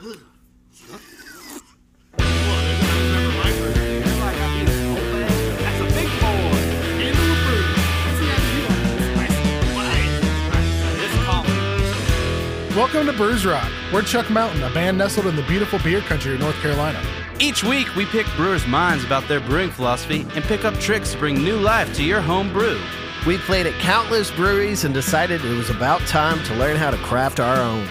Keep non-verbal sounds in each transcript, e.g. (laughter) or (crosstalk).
Welcome to Brews Rock. We're Chuck Mountain, a band nestled in the beautiful beer country of North Carolina. Each week, we pick brewers' minds about their brewing philosophy and pick up tricks to bring new life to your home brew. We played at countless breweries and decided it was about time to learn how to craft our own.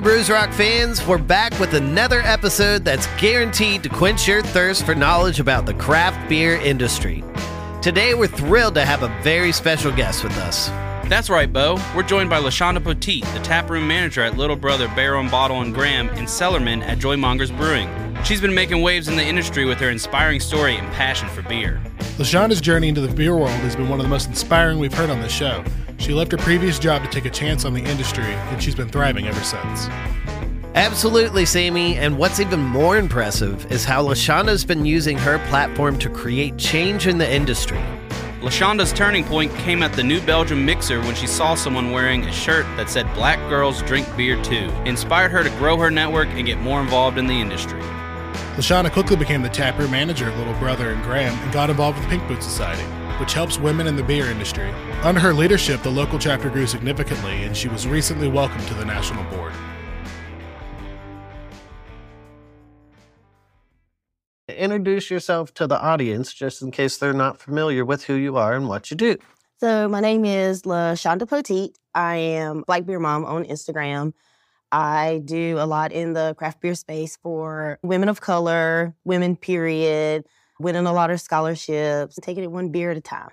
Hey there, Rock fans. We're back with another episode that's guaranteed to quench your thirst for knowledge about the craft beer industry. Today, we're thrilled to have a very special guest with us. That's right, Bo. We're joined by LaShanda Poteat, the taproom manager at Little Brother Barrel and Bottle and Graham, and cellarman at Joymongers Brewing. She's been making waves in the industry with her inspiring story and passion for beer. LaShanda's journey into the beer world has been one of the most inspiring we've heard on this show. She left her previous job to take a chance on the industry, and she's been thriving ever since. Absolutely, Sammy. And what's even more impressive is how LaShanda's been using her platform to create change in the industry. LaShanda's turning point came at the New Belgium Mixer when she saw someone wearing a shirt that said Black Girls Drink Beer Too. Inspired her to grow her network and get more involved in the industry. LaShanda quickly became the taproom manager at Little Brother and Graham and got involved with the Pink Boots Society, which helps women in the beer industry. Under her leadership, the local chapter grew significantly, and she was recently welcomed to the national board. Introduce yourself to the audience just in case they're not familiar with who you are and what you do. So my name is LaShanda Poteat. I am Black Beer Mom on Instagram. I do a lot in the craft beer space for women of color, women period, winning a lot of scholarships, taking it one beer at a time.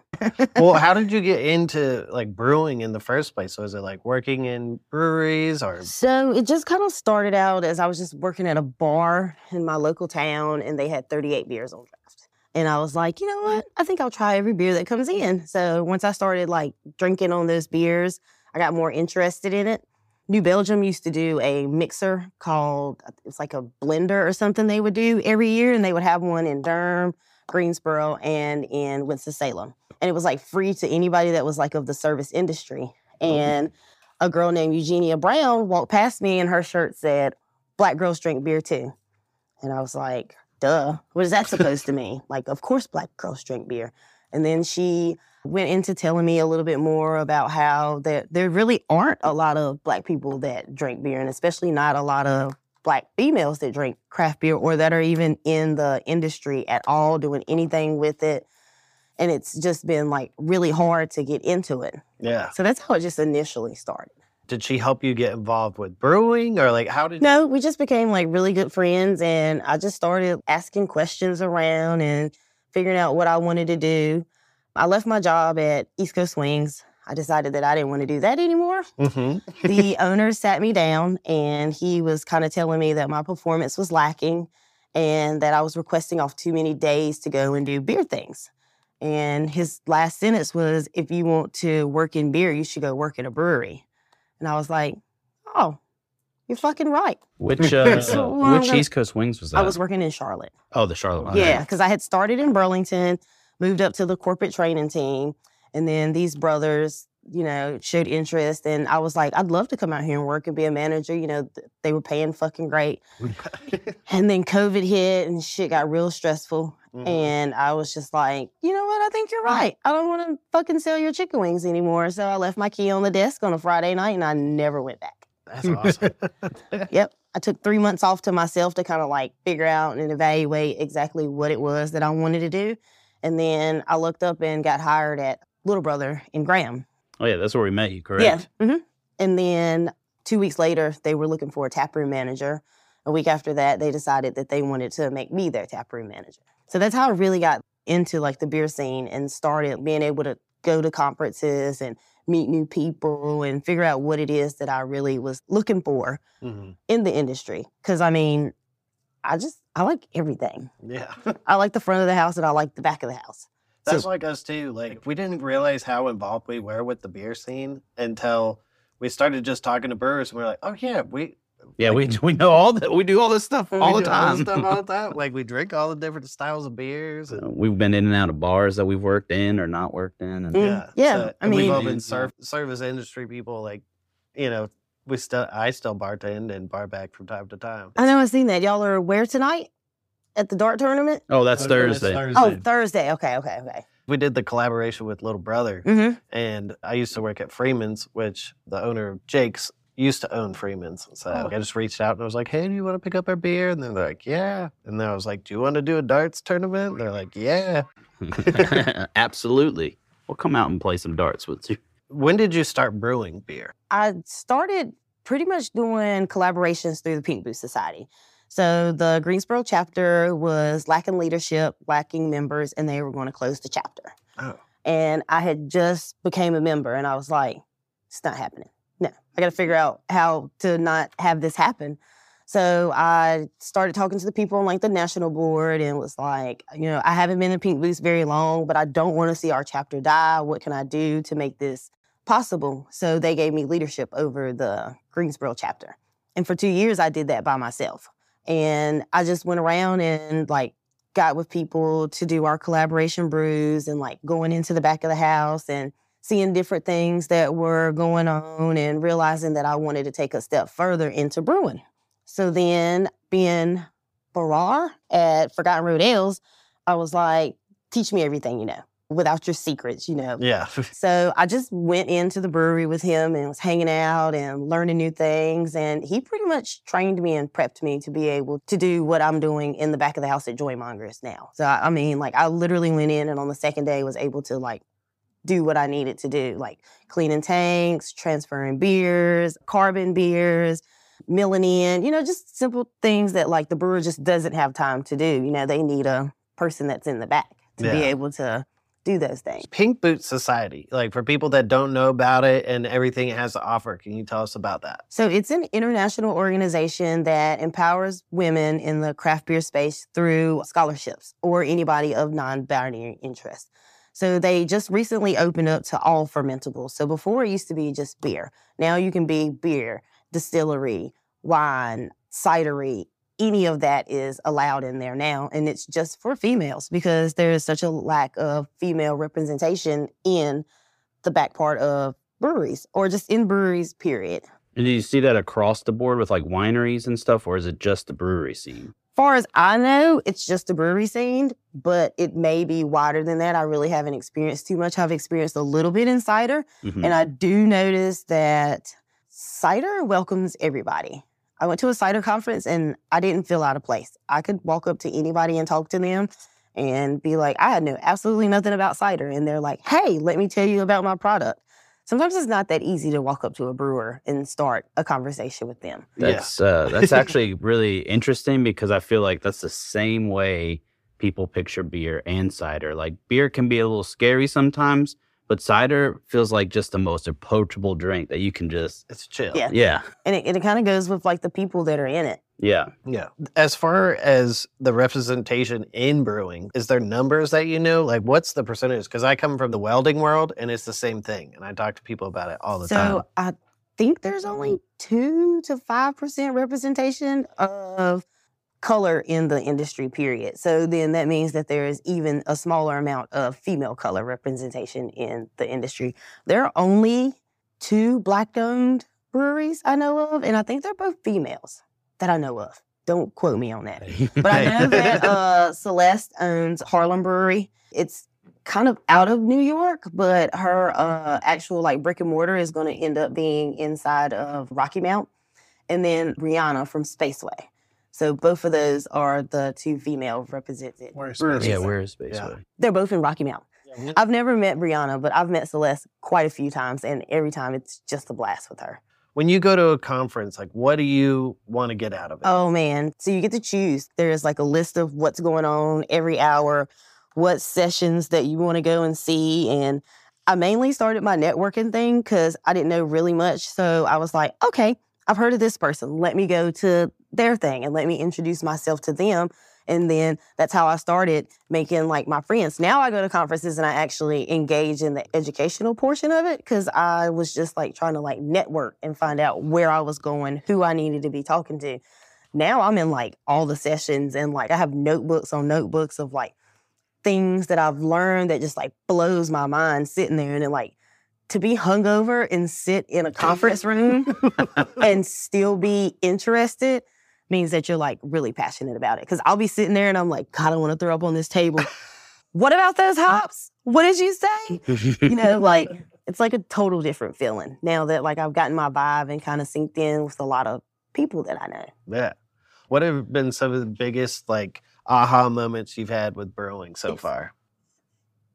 well, (laughs) how did you get into like brewing in the first place? So is it like working in breweries or So it just kind of started out as I was just working at a bar in my local town and they had 38 beers on draft. And I was like, you know what? I think I'll try every beer that comes in. So once I started like drinking on those beers, I got more interested in it. New Belgium used to do a mixer called uh, it's like a blender or something they would do every year, and they would have one in Durham, Greensboro, and in Winston Salem. And it was like free to anybody that was like of the service industry. And a girl named Eugenia Brown walked past me, and her shirt said, "Black girls drink beer too." And I was like, "Duh, what is that supposed to mean?" Like, of course, black girls drink beer. And then she went into telling me a little bit more about how that there really aren't a lot of black people that drink beer, and especially not a lot of black females that drink craft beer or that are even in the industry at all, doing anything with it. And it's just been like really hard to get into it. yeah? So that's how it just initially started. Did she help you get involved with brewing or like how did No, we just became like really good friends, and I just started asking questions around and figuring out what I wanted to do. I left my job at East Coast Wings. I decided that I didn't want to do that anymore. Mhm. (laughs) the owner sat me down and he was kind of telling me that my performance was lacking and that I was requesting off too many days to go and do beer things. And his last sentence was, if you want to work in beer, you should go work at a brewery. And I was like, oh, you're fucking right. Which (laughs) uh, So, well, which gonna- East Coast Wings was that? I was working in Charlotte. oh, the Charlotte one. Yeah, because I had started in Burlington, moved up to the corporate training team, and then these brothers, you know, showed interest, and I was like, I'd love to come out here and work and be a manager. You know, they were paying fucking great, (laughs) and then COVID hit and shit got real stressful, Mhm. and I was just like, you know what? I think you're right. I don't want to fucking sell your chicken wings anymore. So I left my key on the desk on a Friday night, and I never went back. That's awesome. (laughs) Yep. I took three months off to myself to kind of like figure out and evaluate exactly what it was that I wanted to do. And then I looked up and got hired at Little Brother in Graham. Oh yeah, that's where we met you, correct? Yeah. hmm And then two weeks later, they were looking for a taproom manager. A week after that, they decided that they wanted to make me their taproom manager. So that's how I really got into like the beer scene and started being able to go to conferences and meet new people and figure out what it is that I really was looking for Mhm. in the industry. Because I mean, I just I like everything. Yeah. (laughs) I like the front of the house and I like the back of the house. That's like us too. Like we didn't realize how involved we were with the beer scene until we started just talking to brewers and we are like, oh yeah, we Yeah, we (laughs) we know all that. We do all this stuff all the do time. stuff all the (laughs) time. Like we drink all the different styles of beers. And, Uh, We've been in and out of bars that we've worked in or not worked in. And Mm, yeah, yeah, so- I and we've all been Yeah. serv- service industry people. Like you know, we still I still bartend and bar back from time to time. I know I've seen that. Y'all are where tonight? At the dart tournament? Oh, that's It's Thursday. Oh, Thursday. Okay, okay, okay. We did the collaboration with Little Brother, Mm-hmm. and I used to work at Freeman's, which the owner of Jake's used to own Freeman's. So Oh. I just reached out and I was like, "Hey, do you want to pick up our beer?" And then they're like, "Yeah." And then I was like, "Do you want to do a darts tournament?" And they're like, "Yeah." (laughs) Absolutely. We'll come out and play some darts with you. When did you start brewing beer? I started pretty much doing collaborations through the Pink Boots Society. So the Greensboro chapter was lacking leadership, lacking members, and they were going to close the chapter. Oh. And I had just became a member, and I was like, "It's not happening. No, I got to figure out how to not have this happen." So I started talking to the people on like the national board, and was like, you know, I haven't been in Pink Boots very long, but I don't want to see our chapter die. What can I do to make this possible. So they gave me leadership over the Greensboro chapter. And for two years, I did that by myself. And I just went around and like got with people to do our collaboration brews and like going into the back of the house and seeing different things that were going on and realizing that I wanted to take a step further into brewing. So then being Barar at Forgotten Road Ales, I was like, teach me everything you know without your secrets, you know. Yeah. (laughs) So I just went into the brewery with him and was hanging out and learning new things. And he pretty much trained me and prepped me to be able to do what I'm doing in the back of the house at Joymongers now. So I I mean, like I literally went in and on the second day was able to like do what I needed to do, like cleaning tanks, transferring beers, carbon beers, milling in, you know, just simple things that like the brewer just doesn't have time to do. You know, they need a person that's in the back to be able to do those things. Pink Boots Society, like for people that don't know about it and everything it has to offer, can you tell us about that? So it's an international organization that empowers women in the craft beer space through scholarships or anybody of non-binary interest. So they just recently opened up to all fermentables. So before it used to be just beer. Now you can be beer, distillery, wine, cidery, any of that is allowed in there now. And it's just for females because there is such a lack of female representation in the back part of breweries or just in breweries, period. And do you see that across the board with like wineries and stuff, or is it just the brewery scene? Far as I know, it's just a brewery scene, but it may be wider than that. I really haven't experienced too much. I've experienced a little bit in cider, Mhm. and I do notice that cider welcomes everybody. I went to a cider conference and I didn't feel out of place. I could walk up to anybody and talk to them and be like, I know absolutely nothing about cider. And they're like, hey, let me tell you about my product. Sometimes it's not that easy to walk up to a brewer and start a conversation with them. That's uh, that's actually really interesting because I feel like that's the same way people picture beer and cider. Like beer can be a little scary sometimes, but cider feels like just the most approachable drink that you can just It's chill. Yeah. yeah And it, and it kind of goes with like the people that are in it. yeah. Yeah. As far as the representation in brewing, is there numbers that you know? Like, what's the percentage? Because I come from the welding world and it's the same thing. And I talk to people about it all the so time. So I think there's only two to five percent representation of color in the industry. Period. So then that means that there is even a smaller amount of female color representation in the industry. There are only two black-owned breweries I know of, and I think they're both females that I know of. Don't quote me on that. But I know that (laughs) uh, Celeste owns Harlem Brewery. It's kind of out of New York, but her uh, actual like brick and mortar is going to end up being inside of Rocky Mount, and then Rihanna from Spaceway. So both of those are the two female represented. Where's Where's- yeah, Spaceway? where is Spaceway? Yeah. They're both in Rocky Mount. Yeah. I've never met Brianna, but I've met Celeste quite a few times, and every time it's just a blast with her. When you go to a conference, like, what do you want to get out of it? Oh man. So you get to choose. There's like a list of what's going on every hour, what sessions that you want to go and see. And I mainly started my networking thing because I didn't know really much. So I was like, okay, I've heard of this person. Let me go to their thing and let me introduce myself to them. And then that's how I started making like my friends. Now I go to conferences and I actually engage in the educational portion of it because I was just like trying to like network and find out where I was going, who I needed to be talking to. Now I'm in like all the sessions and like I have notebooks on notebooks of like things that I've learned that just like blows my mind sitting there and it like to be hungover and sit in a conference room (laughs) and still be interested means that you're like really passionate about it. Cause I'll be sitting there and I'm like, God, I want to throw up on this table. (laughs) what about those hops? What did you say? you know, (laughs) like it's like a total different feeling now that like I've gotten my vibe and kind of synced in with a lot of people that I know. Yeah. What have been some of the biggest like aha moments you've had with brewing so far?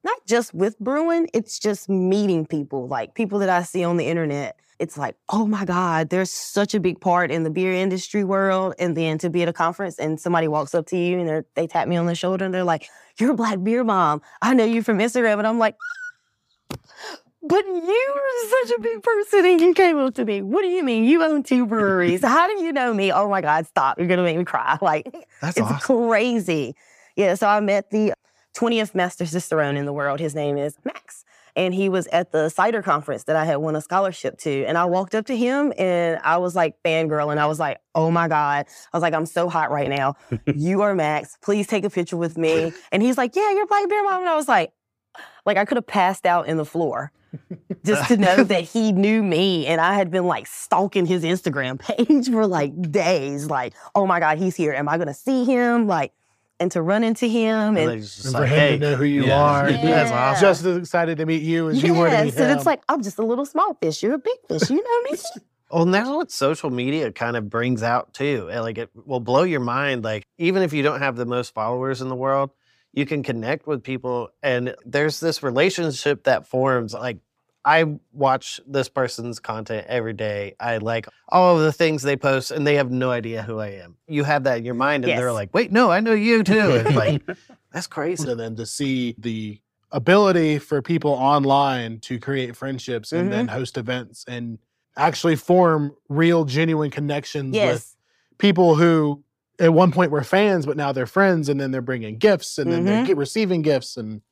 Not just with brewing, it's just meeting people, like people that I see on the internet. It's like, oh my God, there's such a big part in the beer industry world. And then to be at a conference and somebody walks up to you and they're- tap me on the shoulder and they're like, You're a black beer mom. I know you from Instagram. And I'm like, (gasps) but you are such a big person and you came up to me. What do you mean? You own two breweries. How do you know me? Oh my God, stop. You're going to make me cry. (laughs) Like, That's it's crazy. Yeah, so I met the 20th Master Cicerone in the world. His name is Max. And he was at the cider conference that I had won a scholarship to. And I walked up to him and I was like fangirl. And I was like, oh my God. I was like, I'm so hot right now. (laughs) you are Max. Please take a picture with me. And he's like, yeah, you're Black Beer Mom. And I was like, like I could have passed out in the floor just to know that he knew me and I had been like stalking his Instagram page for like days. Like, oh my God, he's here. Am I gonna see him? Like, and to run into him And and then just for like, him hey, to know who you Yeah. are. That's he's awesome. Just as excited to meet you as you were to meet yes, and it's like I'm just a little small fish. You're a big fish. You know what me. (laughs) Well, and that's what social media kind of brings out too. And, Like it will blow your mind. Like even if you don't have the most followers in the world, you can connect with people, and there's this relationship that forms. Like I watch this person's content every day. I like all of the things they post, and they have no idea who I am. You have that in your mind, and they're like, "Wait, no, I know you too." It's like (laughs) that's crazy. and then to see the ability for people online to create friendships and then host events and actually form real genuine connections with people who at one point were fans but now they're friends and then they're bringing gifts and then they're Mhm. receiving gifts and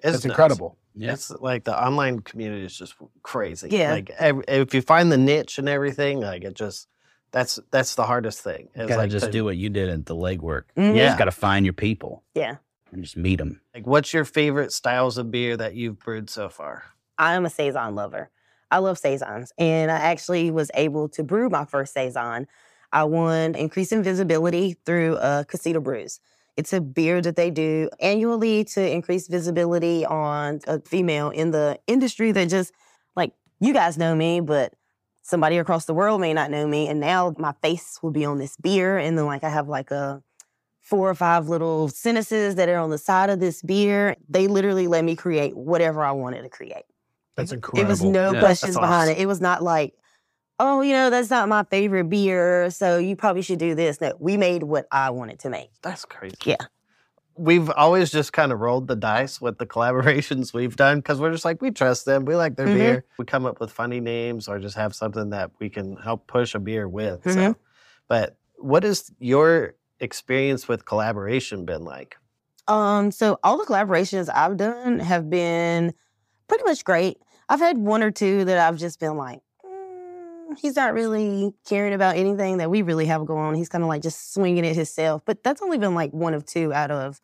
It's that's nuts. incredible Yeah. It's like the online community is just crazy. Yeah. Like ev- if you find the niche and everything, like it just that's that's the hardest thing. You gotta like just to- do what you did at the legwork. Mhm. You Yeah. just gotta find your people Yeah. and just meet them. Like, what's your favorite styles of beer that you've brewed so far? I am a saison lover. I love saisons, and I actually was able to brew my first saison. I won increasing visibility through uh, Casita Brews. It's a beer that they do annually to increase visibility on a female in the industry that just like you guys know me, but somebody across the world may not know me. And now my face will be on this beer, and then like I have like a four or five little sentences that are on the side of this beer. They literally let me create whatever I wanted to create. that's incredible It was no Yeah, questions that's behind awesome. it. It was not like, oh, you know, that's not my favorite beer, so you probably should do this. No, we made what I wanted to make. That's crazy. Yeah. We've always just kind of rolled the dice with the (laughs) collaborations we've done because we're just like, we trust them. We like their Mhm. beer. We come up with funny names or just have something that we can help push a beer with. So, Mhm. but what has your experience with collaboration been like? Um, so all the collaborations I've done have been pretty much great. I've had one or two that I've just been like, "Mm, he's not really caring about anything that we really have going on. He's kind of like just swinging it himself. But that's only been like one of two out of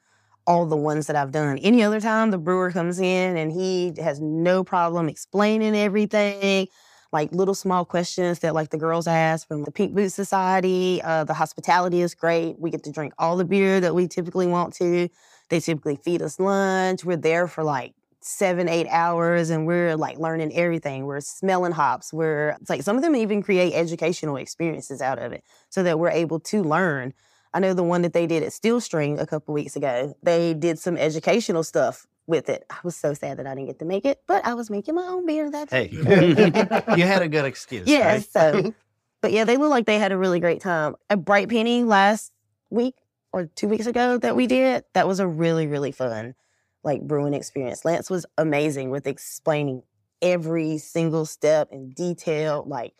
all the ones that I've done. Any other time, the brewer comes in and he has no problem explaining everything. Like little small questions that like the girls ask from the Pink Boots Society. Uh, the hospitality is great. We get to drink all the beer that we typically want to. They typically feed us lunch. We're there for like seven, eight hours and we're like learning everything. We're smelling hops. We're it's like some of them even create educational experiences out of it so that we're able to learn. I know the one that they did at Steel String a couple weeks ago, they did some educational stuff with it. I was so sad that I didn't get to make it, but I was making my own beer. That's Hey, (laughs) (laughs) you had a good excuse. yeah, right? so but yeah, they look like they had a really great time. At Bright Penny last week or two weeks ago that we did, that was a really, really fun like brewing experience. Lance was amazing with explaining every single step in detail, like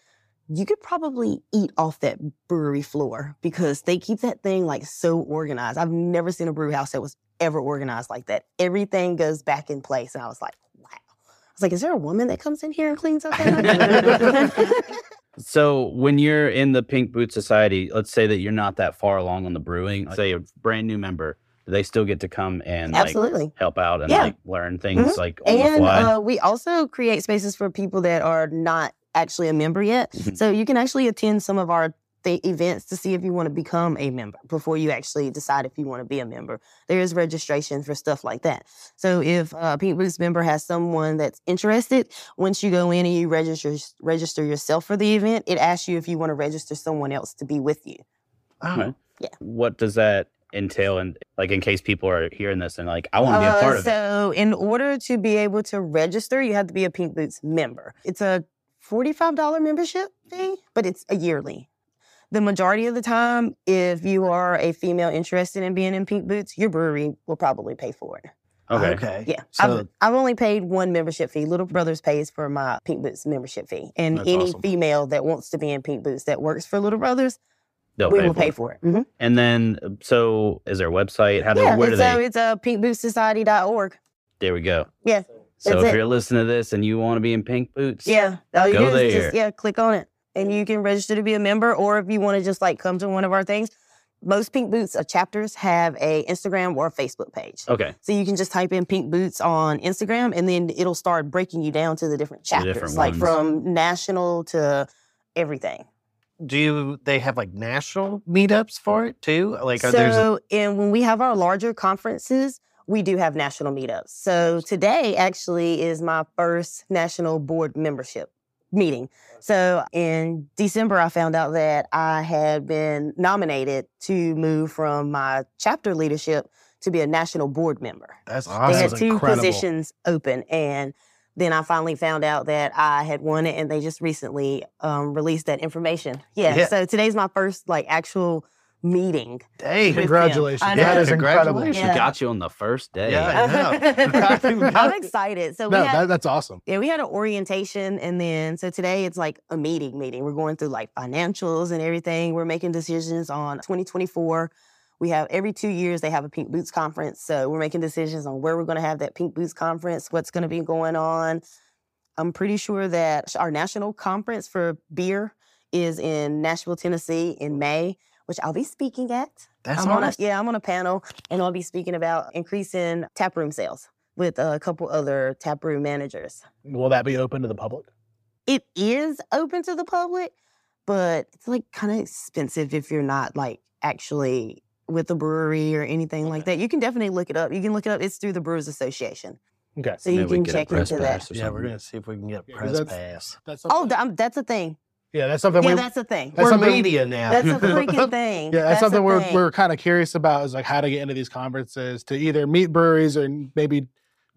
you could probably eat off that brewery floor because they keep that thing like so organized. I've never seen a brew house that was ever organized like that. Everything goes back in place. And I was like, wow. I was like, is there a woman that comes in here and cleans up that? (laughs) So when you're in the Pink Boots Society, let's say that you're not that far along on the brewing, say a brand new member, do they still get to come and like Absolutely. help out and Yeah. like learn things Mhm. like on the And fly? uh, we also create spaces for people that are not actually a member yet. Mhm. So you can actually attend some of our th- events to see if you want to become a member before you actually decide if you want to be a member. There is registration for stuff like that. So if a Pink Boots member has someone that's interested, once you go in and you register register yourself for the event, it asks you if you want to register someone else to be with you. Oh, yeah. what does that entail? And like in case people are hearing this and like, I want to be a Uh, part of it. so, in order to be able to register, you have to be a Pink Boots member. It's a $45 membership fee, but it's a yearly. The majority of the time, if you are a female interested in being in Pink Boots, your brewery will probably pay for it. Okay. okay. Yeah. So I've, I've only paid one membership fee. Little Brothers pays for my Pink Boots membership fee. And any awesome. female that wants to be in Pink Boots that works for Little Brothers, They'll we pay will for pay it. for it. Mhm. And then, so is there a website? How do, Yeah, where do they it's, uh, they? it's pinkbootssociety.org. There we go. Yeah. So if it. you're listening to this and you want to be in Pink Boots, Yeah. All you Go do is there. just yeah, click on it. And you can register to be a member, or if you want to just like come to one of our things. Most Pink Boots uh, chapters have a Instagram or a Facebook page. Okay. So you can just type in Pink Boots on Instagram and then it'll start breaking you down to the different The chapters, different like from national to everything. Do you, they have like national meetups for it too? Like, are there? So, and when we have our larger conferences, we do have national meetups. So today actually is my first national board membership meeting. So in December, I found out that I had been nominated to move from my chapter leadership to be a national board member. That's awesome. They had two incredible. positions open, and then I finally found out that I had won it, and they just recently um, released that information. Yeah, Yeah. So today's my first like actual meeting. Dang. with Congratulations. I That know. is incredible. Congratulations. Yeah. Got you on the first day. Yeah. I know. (laughs) I'm excited. So No, we had, that, that's awesome. yeah, we had an orientation, and then so today it's like a meeting. Meeting. We're going through like financials and everything. We're making decisions on 2024. We have every two years they have a Pink Boots conference, so we're making decisions on where we're going to have that Pink Boots conference, what's going to be going on. I'm pretty sure that our national conference for beer is in Nashville, Tennessee, in May, which I'll be speaking at. That's I'm on a, awesome. yeah, I'm on a panel, and I'll be speaking about increasing taproom sales with a couple other taproom managers. Will that be open to the public? It is open to the public, but it's like kind of expensive if you're not like actually with a brewery or anything like that. You can definitely look it up. You can look it up. It's through the Brewers Association, Okay. so you Maybe we can check into that. Yeah, we're gonna see if we can get Yeah, 'cause press that's- pass. That's Oh, something, um, that's a thing. yeah, that's something Yeah, we. that's a thing. That's We're media now. That's a (laughs) freaking thing. Yeah, that's, a something we're thing. we're kind of curious about is like how to get into these conferences to either meet breweries or maybe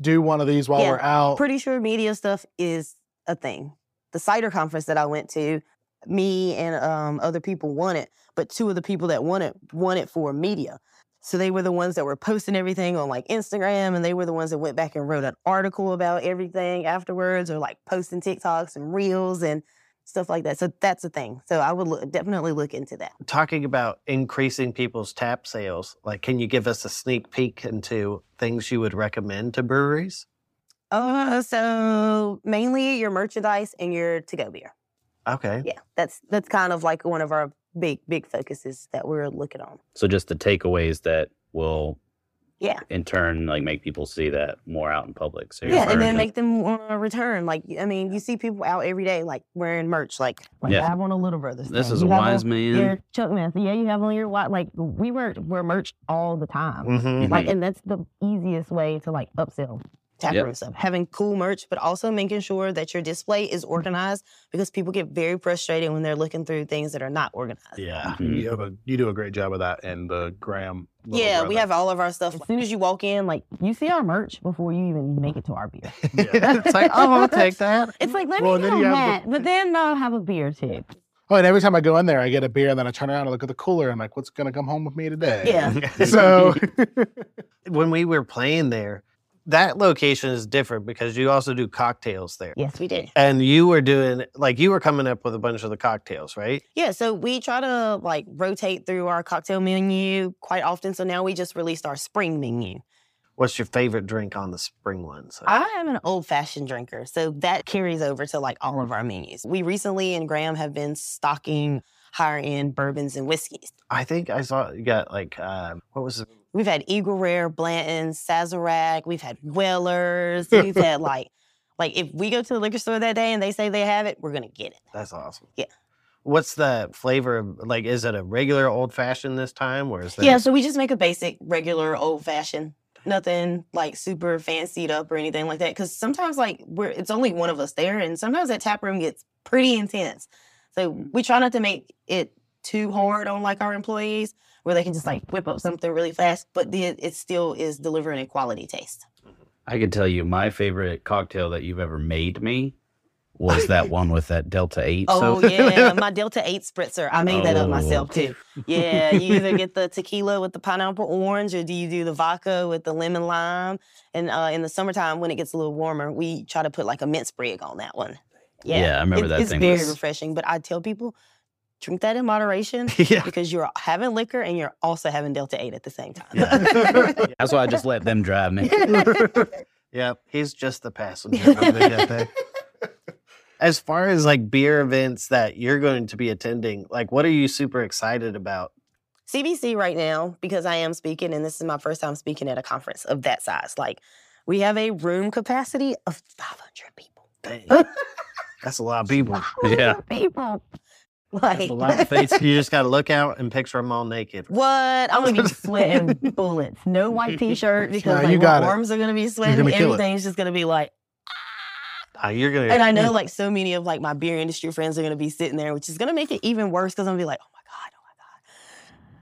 do one of these while Yeah, we're out. pretty sure media stuff is a thing. The cider conference that I went to, me and um, other people won it, but two of the people that won it won it for media. So they were the ones that were posting everything on like Instagram, and they were the ones that went back and wrote an article about everything afterwards, or like posting TikToks and reels and stuff like that. So that's a thing. So I would look, definitely look into that. Talking about increasing people's tap sales, like, can you give us a sneak peek into things you would recommend to breweries? Uh, so mainly your merchandise and your to-go beer. Okay. Yeah, that's that's kind of like one of our big big focuses that we're looking on. So just the takeaways that will Yeah. in turn like make people see that more out in public. So Yeah, and then make them want to return. Like, I mean, you see people out every day, like wearing merch. Like, like Yeah. I have on a Little Brothers. this thing. is a You have wise man. Your Chuck Smith. Yeah, you have on your what? Like, we wear wear merch all the time. Mm-hmm. Like, and that's the easiest way to like upsell tap Yep. room. Having cool merch, but also making sure that your display is organized because people get very frustrated when they're looking through things that are not organized. Yeah. Mhm. You have a you do a great job of that, and the Graham. Little Yeah, we have all of our stuff. As soon as you walk in, like you see our merch before you even make it to our beer. (laughs) (laughs) it's like, oh, I'll take that. It's like let Well, me and get then on have that, but then I'll have a beer too. Oh, and every time I go in there, I get a beer, and then I turn around and look at the cooler. And I'm like, what's gonna come home with me today? Yeah. (laughs) So when we were playing there, that location is different because you also do cocktails there. Yes, we do. And you were doing like you were coming up with a bunch of the cocktails, right? Yeah, so we try to like rotate through our cocktail menu quite often. So now we just released our spring menu. What's your favorite drink on the spring one? So, I am an old fashioned drinker, so that carries over to like all of our menus. We recently and Graham have been stocking higher end bourbons and whiskeys. I think I saw you got like uh, what was it? We've had Eagle Rare, Blanton, Sazerac. We've had Wellers. (laughs) We've had like, like if we go to the liquor store that day and they say they have it, we're gonna get it. That's awesome. Yeah. What's the flavor of like? Is it a regular old fashioned this time, or is that? Yeah, so we just make a basic, regular, old fashioned. Nothing like super fancied up or anything like that. Because sometimes, like, we're it's only one of us there, and sometimes that tap room gets pretty intense. So we try not to make it too hard on like our employees, where they can just like whip up something really fast, but the, it still is delivering a quality taste. I can tell you my favorite cocktail that you've ever made me was that one with that Delta 8. Oh so yeah, (laughs) my Delta Eight spritzer. I made that up Oh. myself too. Yeah, you either get the tequila with the pineapple orange, or do you do the vodka with the lemon lime? And uh, in the summertime, when it gets a little warmer, we try to put like a mint sprig on that one. Yeah, Yeah, I remember It- that It's thing very was- refreshing, but I tell people drink that in moderation (laughs) yeah. because you're having liquor and you're also having Delta Eight at the same time. (laughs) That's why I just let them drive me. (laughs) yeah, he's just the passenger. the as far as like beer events that you're going to be attending, like what are you super excited about? CBC right now, because I am speaking, and this is my first time speaking at a conference of that size. Like, we have a room capacity of 500 people. Dang, that's a lot of people. Yeah. 500 people. That's Like, a lot of faces. You just got to look out and picture them all naked. what? I'm gonna be sweating bullets. No white (laughs) t-shirt because Nah, like you my got it. arms are gonna be sweating. gonna kill it. Everything's just gonna be like. Ah, you're gonna. And I know (laughs) like so many of like my beer industry friends are gonna be sitting there, which is gonna make it even worse because I'm gonna be like, oh my god, oh my god.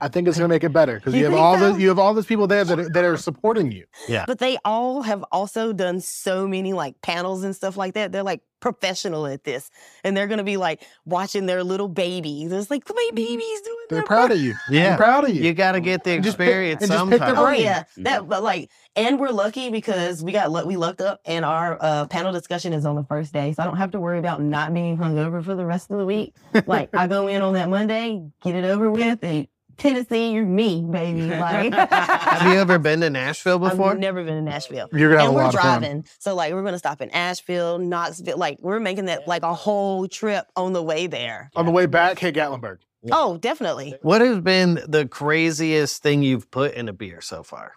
I think it's gonna make it better because You you have all so? the you have all those people there that are, that are supporting you. Yeah. But they all have also done so many like panels and stuff like that. They're like professional at this. And they're gonna be like watching their little babies. It's like my baby's doing They're their proud of you. Yeah. I'm proud of you. You got to get the And just pick- experience and just pick their sometime. Oh yeah, that but like, and we're lucky because we got lu- we lucked up, and our uh, panel discussion is on the first day, so I don't have to worry about not being hungover for the rest of the week. like I go in on that Monday, get it over with, and Tennessee, you're me, baby. Like, (laughs) Have you ever been to Nashville before? I've never been to Nashville. You're gonna have and a we're lot of fun. driving. So like we're gonna stop in Asheville, Knoxville. Like we're making that like a whole trip on the way there. On the way back, hit Gatlinburg. Oh, definitely. What has been the craziest thing you've put in a beer so far?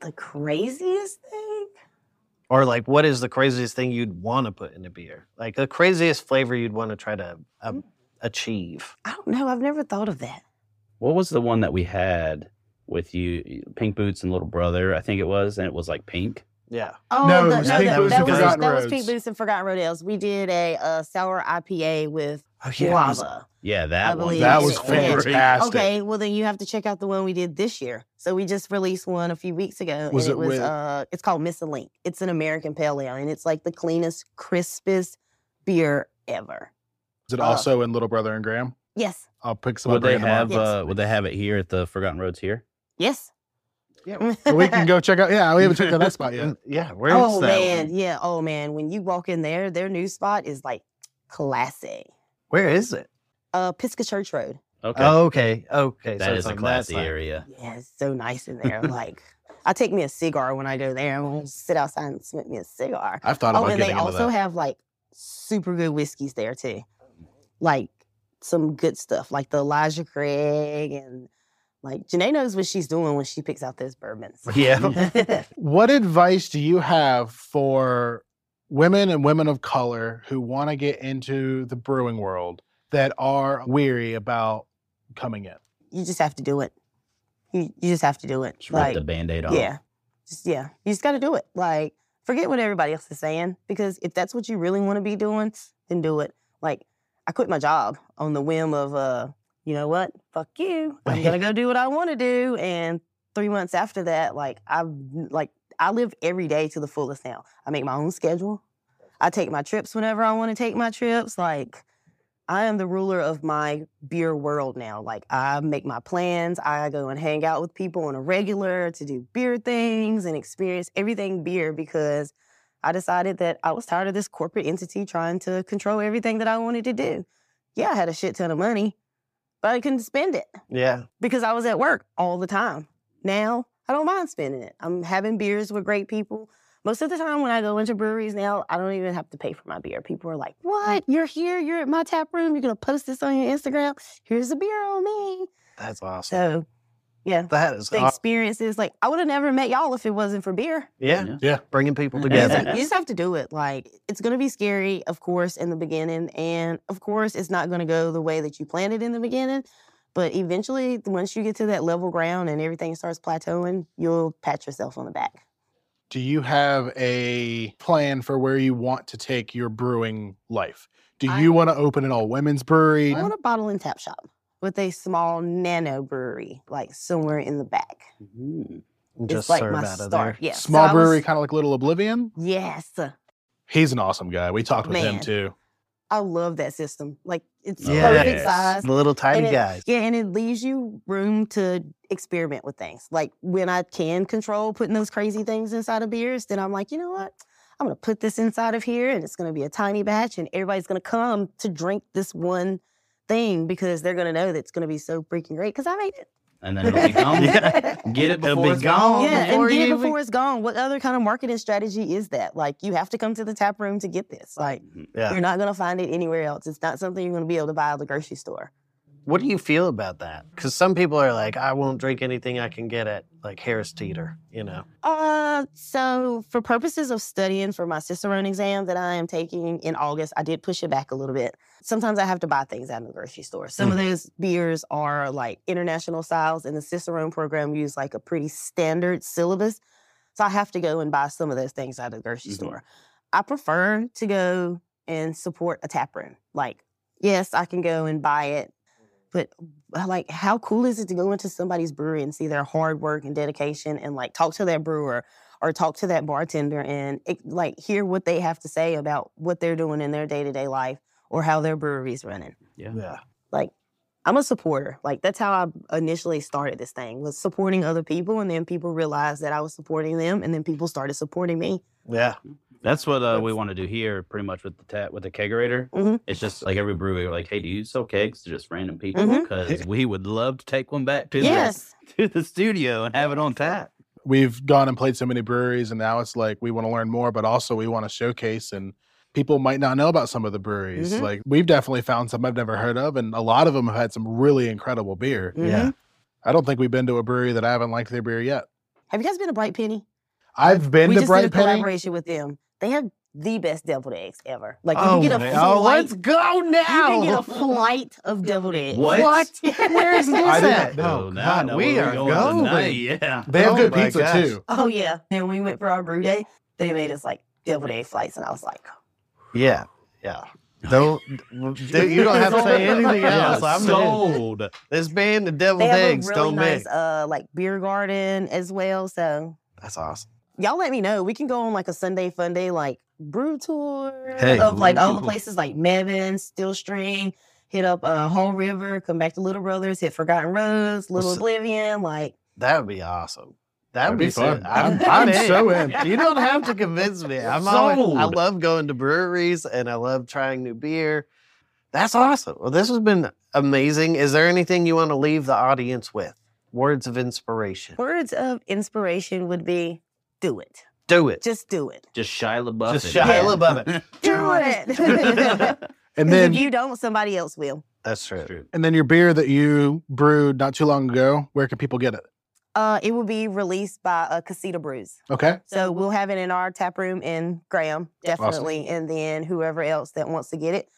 The craziest thing. Or like, what is the craziest thing you'd want to put in a beer? Like the craziest flavor you'd want to try to um, achieve? I don't know. I've never thought of that. What was the one that we had with you, Pink Boots and Little Brother? I think it was, and it was like pink. Yeah. Oh, No, it the- was no, Pink that, Boots that and was, Forgotten that was Pink Boots and Forgotten Road Ales. We did a uh, sour IPA with Oh, guava. Yeah, that one. That was fantastic. Okay, well then you have to check out the one we did this year. So we just released one a few weeks ago. Was and it it was with- uh it's called Miss a Link. It's an American pale ale and it's like the cleanest, crispest beer ever. Is it Uh, also in Little Brother and Graham? Yes. I'll pick some Would up. they bring them have? Yes. Uh, would they have it here at the Forgotten Roads here? Yes. Yeah. So we can go check out. Yeah, we haven't checked out that spot yet. (laughs) Yeah. Where's that? oh that? man, one? yeah. Oh man, when you walk in there, their new spot is like classy. Where is it? Uh Pisgah Church Road. Okay, Oh, okay. Okay. that so is it's a on that classy side. area. Yeah, it's so nice in there. (laughs) like I take me a cigar when I go there. I'm gonna sit outside and smoke me a cigar. I've thought about Oh, about and they into also that. have like super good whiskeys there too. Like some good stuff, like the Elijah Craig and like Janae knows what she's doing when she picks out those bourbons. Yeah. (laughs) What advice do you have for women and women of color who want to get into the brewing world that are weary about coming in? you just have to do it. You, you just have to do it. Just rip Like, the band-aid off. yeah, just yeah, you just got to do it. Like, forget what everybody else is saying because if that's what you really want to be doing, then do it. Like, I quit my job on the whim of, uh, you know what? Fuck you. I'm gonna (laughs) go do what I want to do. And three months after that, like I like I live every day to the fullest now. I make my own schedule. I take my trips whenever I want to take my trips. Like, I am the ruler of my beer world now. Like I make my plans. I go and hang out with people on a regular to do beer things and experience everything beer because I decided that I was tired of this corporate entity trying to control everything that I wanted to do. Yeah, I had a shit ton of money, but I couldn't spend it Yeah. because I was at work all the time. Now I don't mind spending it. I'm having beers with great people. Most of the time when I go into breweries now, I don't even have to pay for my beer. People are like, What? You're here, you're at my tap room, you're gonna post this on your Instagram. Here's a beer on me. That's awesome. So yeah. that is The aw- experiences, like I would have never met y'all if it wasn't for beer. yeah. Yeah. Yeah. Bringing people together. just- you just have to do it. Like it's gonna be scary, of course, in the beginning, and of course, it's not gonna go the way that you planned it in the beginning. But eventually, once you get to that level ground and everything starts plateauing, you'll pat yourself on the back. Do you have a plan for where you want to take your brewing life? Do you want to open an all women's brewery? I want a bottle and tap shop with a small nano brewery, like somewhere in the back. Mhm. Just like serve my out of start. there. Yeah, so Small I was- brewery, kind of like Little Oblivion. Yes, He's an awesome guy. We talked with him Man. too. I love that system. Like it's Yeah. perfect Yes. size. The little tiny it- guys. Yeah, and it leaves you room to experiment with things. Like when I can control putting those crazy things inside of beers, then I'm like, you know what? I'm gonna put this inside of here and it's gonna be a tiny batch and everybody's gonna come to drink this one thing because they're gonna know that it's gonna be so freaking great because I made it. And then it'll be gone. (laughs) Yeah. Get it It'll before be it's gone. gone. yeah, before and get you it even- before it's gone. What other kind of marketing strategy is that? Like you have to come to the tap room to get this. Like Yeah. you're not gonna find it anywhere else. It's not something you're gonna be able to buy at the grocery store. What do you feel about that? Because some people are like, I won't drink anything I can get at like Harris Teeter, you know? Uh, so for purposes of studying for my Cicerone exam that I am taking in August, I did push it back a little bit. Sometimes I have to buy things out of the grocery store. Some of those beers are like international styles, and the Cicerone program use like a pretty standard syllabus. So I have to go and buy some of those things out of the grocery Mhm. store. I prefer to go and support a tap room. Like, yes, I can go and buy it, but uh, like, how cool is it to go into somebody's brewery and see their hard work and dedication and like talk to that brewer or talk to that bartender and it, like hear what they have to say about what they're doing in their day to day life or how their brewery's running. Yeah. Yeah. Like, I'm a supporter. Like that's how I initially started this thing was supporting other people, and then people realized that I was supporting them, and then people started supporting me. Yeah. That's what uh, we want to do here, pretty much with the tap with the kegerator. Mhm. It's just like every brewery, we're like, hey, do you sell kegs to just random people? Because we would love to take one back to Yes. the (laughs) to the studio and have it on tap. We've gone and played so many breweries, and now it's like we want to learn more, but also we want to showcase. And people might not know about some of the breweries. Mhm. Like we've definitely found some I've never heard of, and a lot of them have had some really incredible beer. Yeah. Mhm. I don't think we've been to a brewery that I haven't liked their beer yet. Have you guys been to Bright Penny? I've been we to just Bright did a Penny. collaboration with them. They have the best deviled eggs ever. Like you Oh, can get a man. flight. oh, let's go now. you can get a flight of deviled eggs. What? what? (laughs) Where is this (laughs) I didn't at? know. Oh, now God, know we are we're going. tonight. Yeah. They have Oh good pizza gosh. too. Oh yeah. And when we went for our brew day, they made us like deviled egg flights, and I was like, Yeah. Yeah. (laughs) Don't, you don't have to say anything Yeah, else. I'm in. sold. This band, the deviled eggs, really don't nice mix. uh like beer garden as well. So That's awesome. Y'all let me know. We can go on like a Sunday fun day like brew tour Hey. of like all the places like Mebane, Steel String, hit up uh Haw River, come back to Little Brothers, hit Forgotten Roads, Little What's- Oblivion, like That would be awesome. That would be be, fun. fun. I'm, (laughs) I'm I'm so in. You don't have to convince me. (laughs) I'm always, I love going to breweries and I love trying new beer. That's awesome. Well, this has been amazing. Is there anything you want to leave the audience with? Words of inspiration. words of inspiration would be do it. Do it. Just do it. Just Shia LaBeouf. Just it. Shia Yeah. LaBeouf (laughs) it. (laughs) Do it. (laughs) and then if you don't, somebody else will. That's true. True. and then your beer that you brewed not too long ago, where can people get it? Uh, it will be released by uh, Casita Brews. Okay. So we'll have it in our tap room in Graham, definitely. And then whoever else that wants to get it,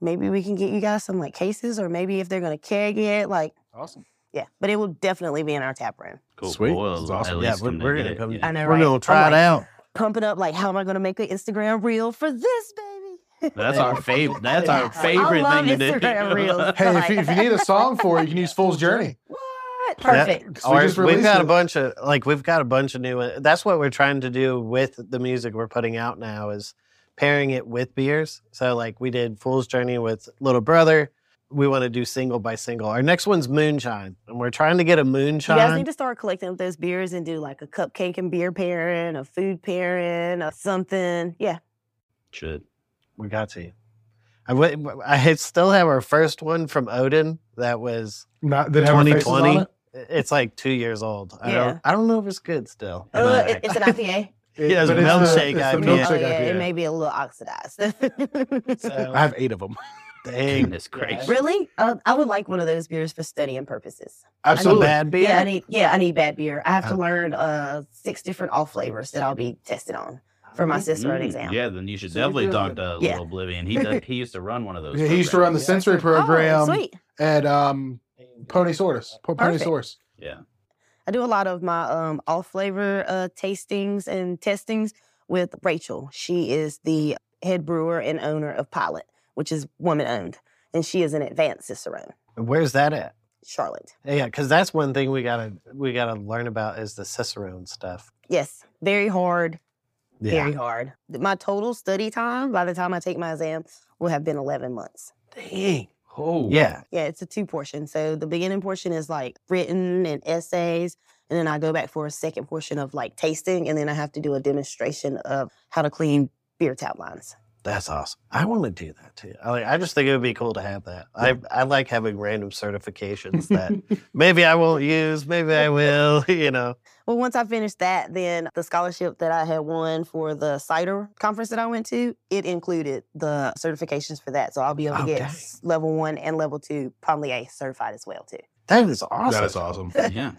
maybe we can get you guys some like cases, or maybe if they're gonna keg it, like Awesome. Yeah. But it will definitely be in our tap room. Cool. Sweet. Well, That's awesome. Yeah, we're- come to we're gonna it, come- yeah. I know, We're right? going to I'm try it like, out. Pumping up like, how am I gonna make an Instagram reel for this baby? That's our (laughs) favorite. That's our favorite I love thing to do. Instagram reels. Hey, if you, if you need a song (laughs) for it, you can use Fool's Journey. What? Perfect. So We just we've released got a bunch of like we've got a bunch of new. That's what we're trying to do with the music we're putting out now is pairing it with beers. So like we did Fool's Journey with Little Brother. We want to do single by single. Our next one's moonshine, and we're trying to get a moonshine. You moonshine. guys need to start collecting up those beers and do like a cupcake and beer pairing, a food pairing, or something. Yeah. Should. we got to. I, w- I still have our first one from Odin that was Not that have our faces on 2020. it? It's like two years old. I Yeah. don't. I don't know if it's good still. Uh, it- it's an IPA. Yeah, (laughs) it's a the- milkshake it's the IPA. milkshake oh, yeah, IPA. it may be a little oxidized. (laughs) So, I have eight of them. (laughs) dang, Goodness gracious. really? Uh, I would like one of those beers for studying purposes. some Absolutely. bad beer. Yeah, I need. Yeah, I need bad beer. I have to Oh. learn uh six different off flavors that I'll be tested on for my Cicerone Mm, exam. Yeah, then you should So definitely you're talk to Yeah. Little Oblivion. He (laughs) does, he used to run one of those. Yeah, he used to run the programs. sensory program Oh, at um, Ponysaurus. Po- Pony Perfect. Source. Yeah. I do a lot of my um off flavor uh tastings and testings with Rachel. She is the head brewer and owner of Pilot, which is woman owned, and she is an advanced Cicerone, Where's that at? Charlotte. Yeah, because that's one thing we gotta we gotta learn about is the Cicerone stuff. Yes, very hard, Yeah. very hard. My total study time by the time I take my exam will have been 11 months. Dang. Oh. Yeah. Yeah, it's a two portion. So the beginning portion is like written and essays. And then I go back for a second portion of like tasting. And then I have to do a demonstration of how to clean beer tap lines. That's awesome. I want to do that too. I, like, I just think it would be cool to have that. I, I like having random certifications that (laughs) maybe I won't use, maybe I will, (laughs) you know. Well, once I finish that, then the scholarship that I had won for the cider conference that I went to, it included the certifications for that. So I'll be able to Okay. get level one and level two Pommelier certified as well too. That is awesome. That is awesome. (laughs) Yeah.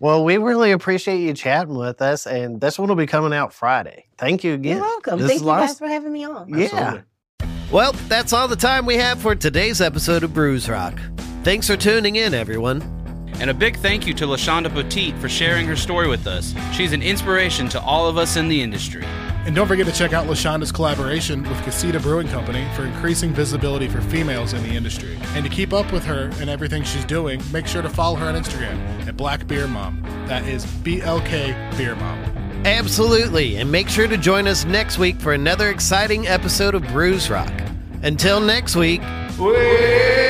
Well, we really appreciate you chatting with us, and this one will be coming out Friday. Thank you again. You're welcome. This Thank is you guys for having me on. Yeah. Absolutely. Well, that's all the time we have for today's episode of Brews Rock. Thanks for tuning in, everyone. And a big thank you to LaShanda Poteat for sharing her story with us. She's an inspiration to all of us in the industry. And don't forget to check out LaShanda's collaboration with Casita Brewing Company for increasing visibility for females in the industry. And to keep up with her and everything she's doing, make sure to follow her on Instagram at Black Beer Mom. That is B L K Beer Mom. Absolutely. And make sure to join us next week for another exciting episode of Brews Rock. Until next week, We